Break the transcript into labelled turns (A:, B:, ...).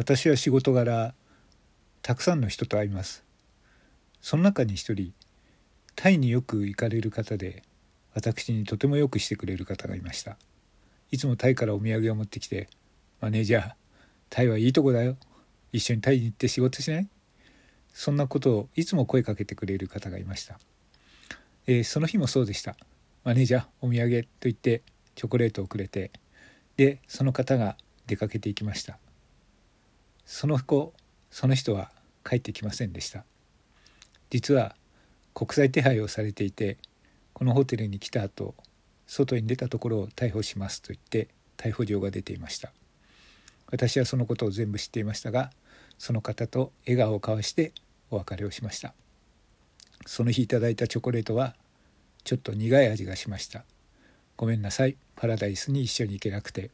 A: 私は仕事柄たくさんの人と会います。その中に一人タイによく行かれる方で私にとてもよくしてくれる方がいました。いつもタイからお土産を持ってきて「マネージャータイはいいとこだよ。一緒にタイに行って仕事しない?」そんなことをいつも声かけてくれる方がいました、えー、その日もそうでした。マネージャーお土産と言ってチョコレートをくれてでその方が出かけていきました。その子その人は帰ってきませんでした。実は国際手配をされていてこのホテルに来た後外に出たところを逮捕しますと言って逮捕状が出ていました。私はそのことを全部知っていましたがその方と笑顔を交わしてお別れをしました。その日いただいたチョコレートはちょっと苦い味がしました。ごめんなさいパラダイスに一緒に行けなくて。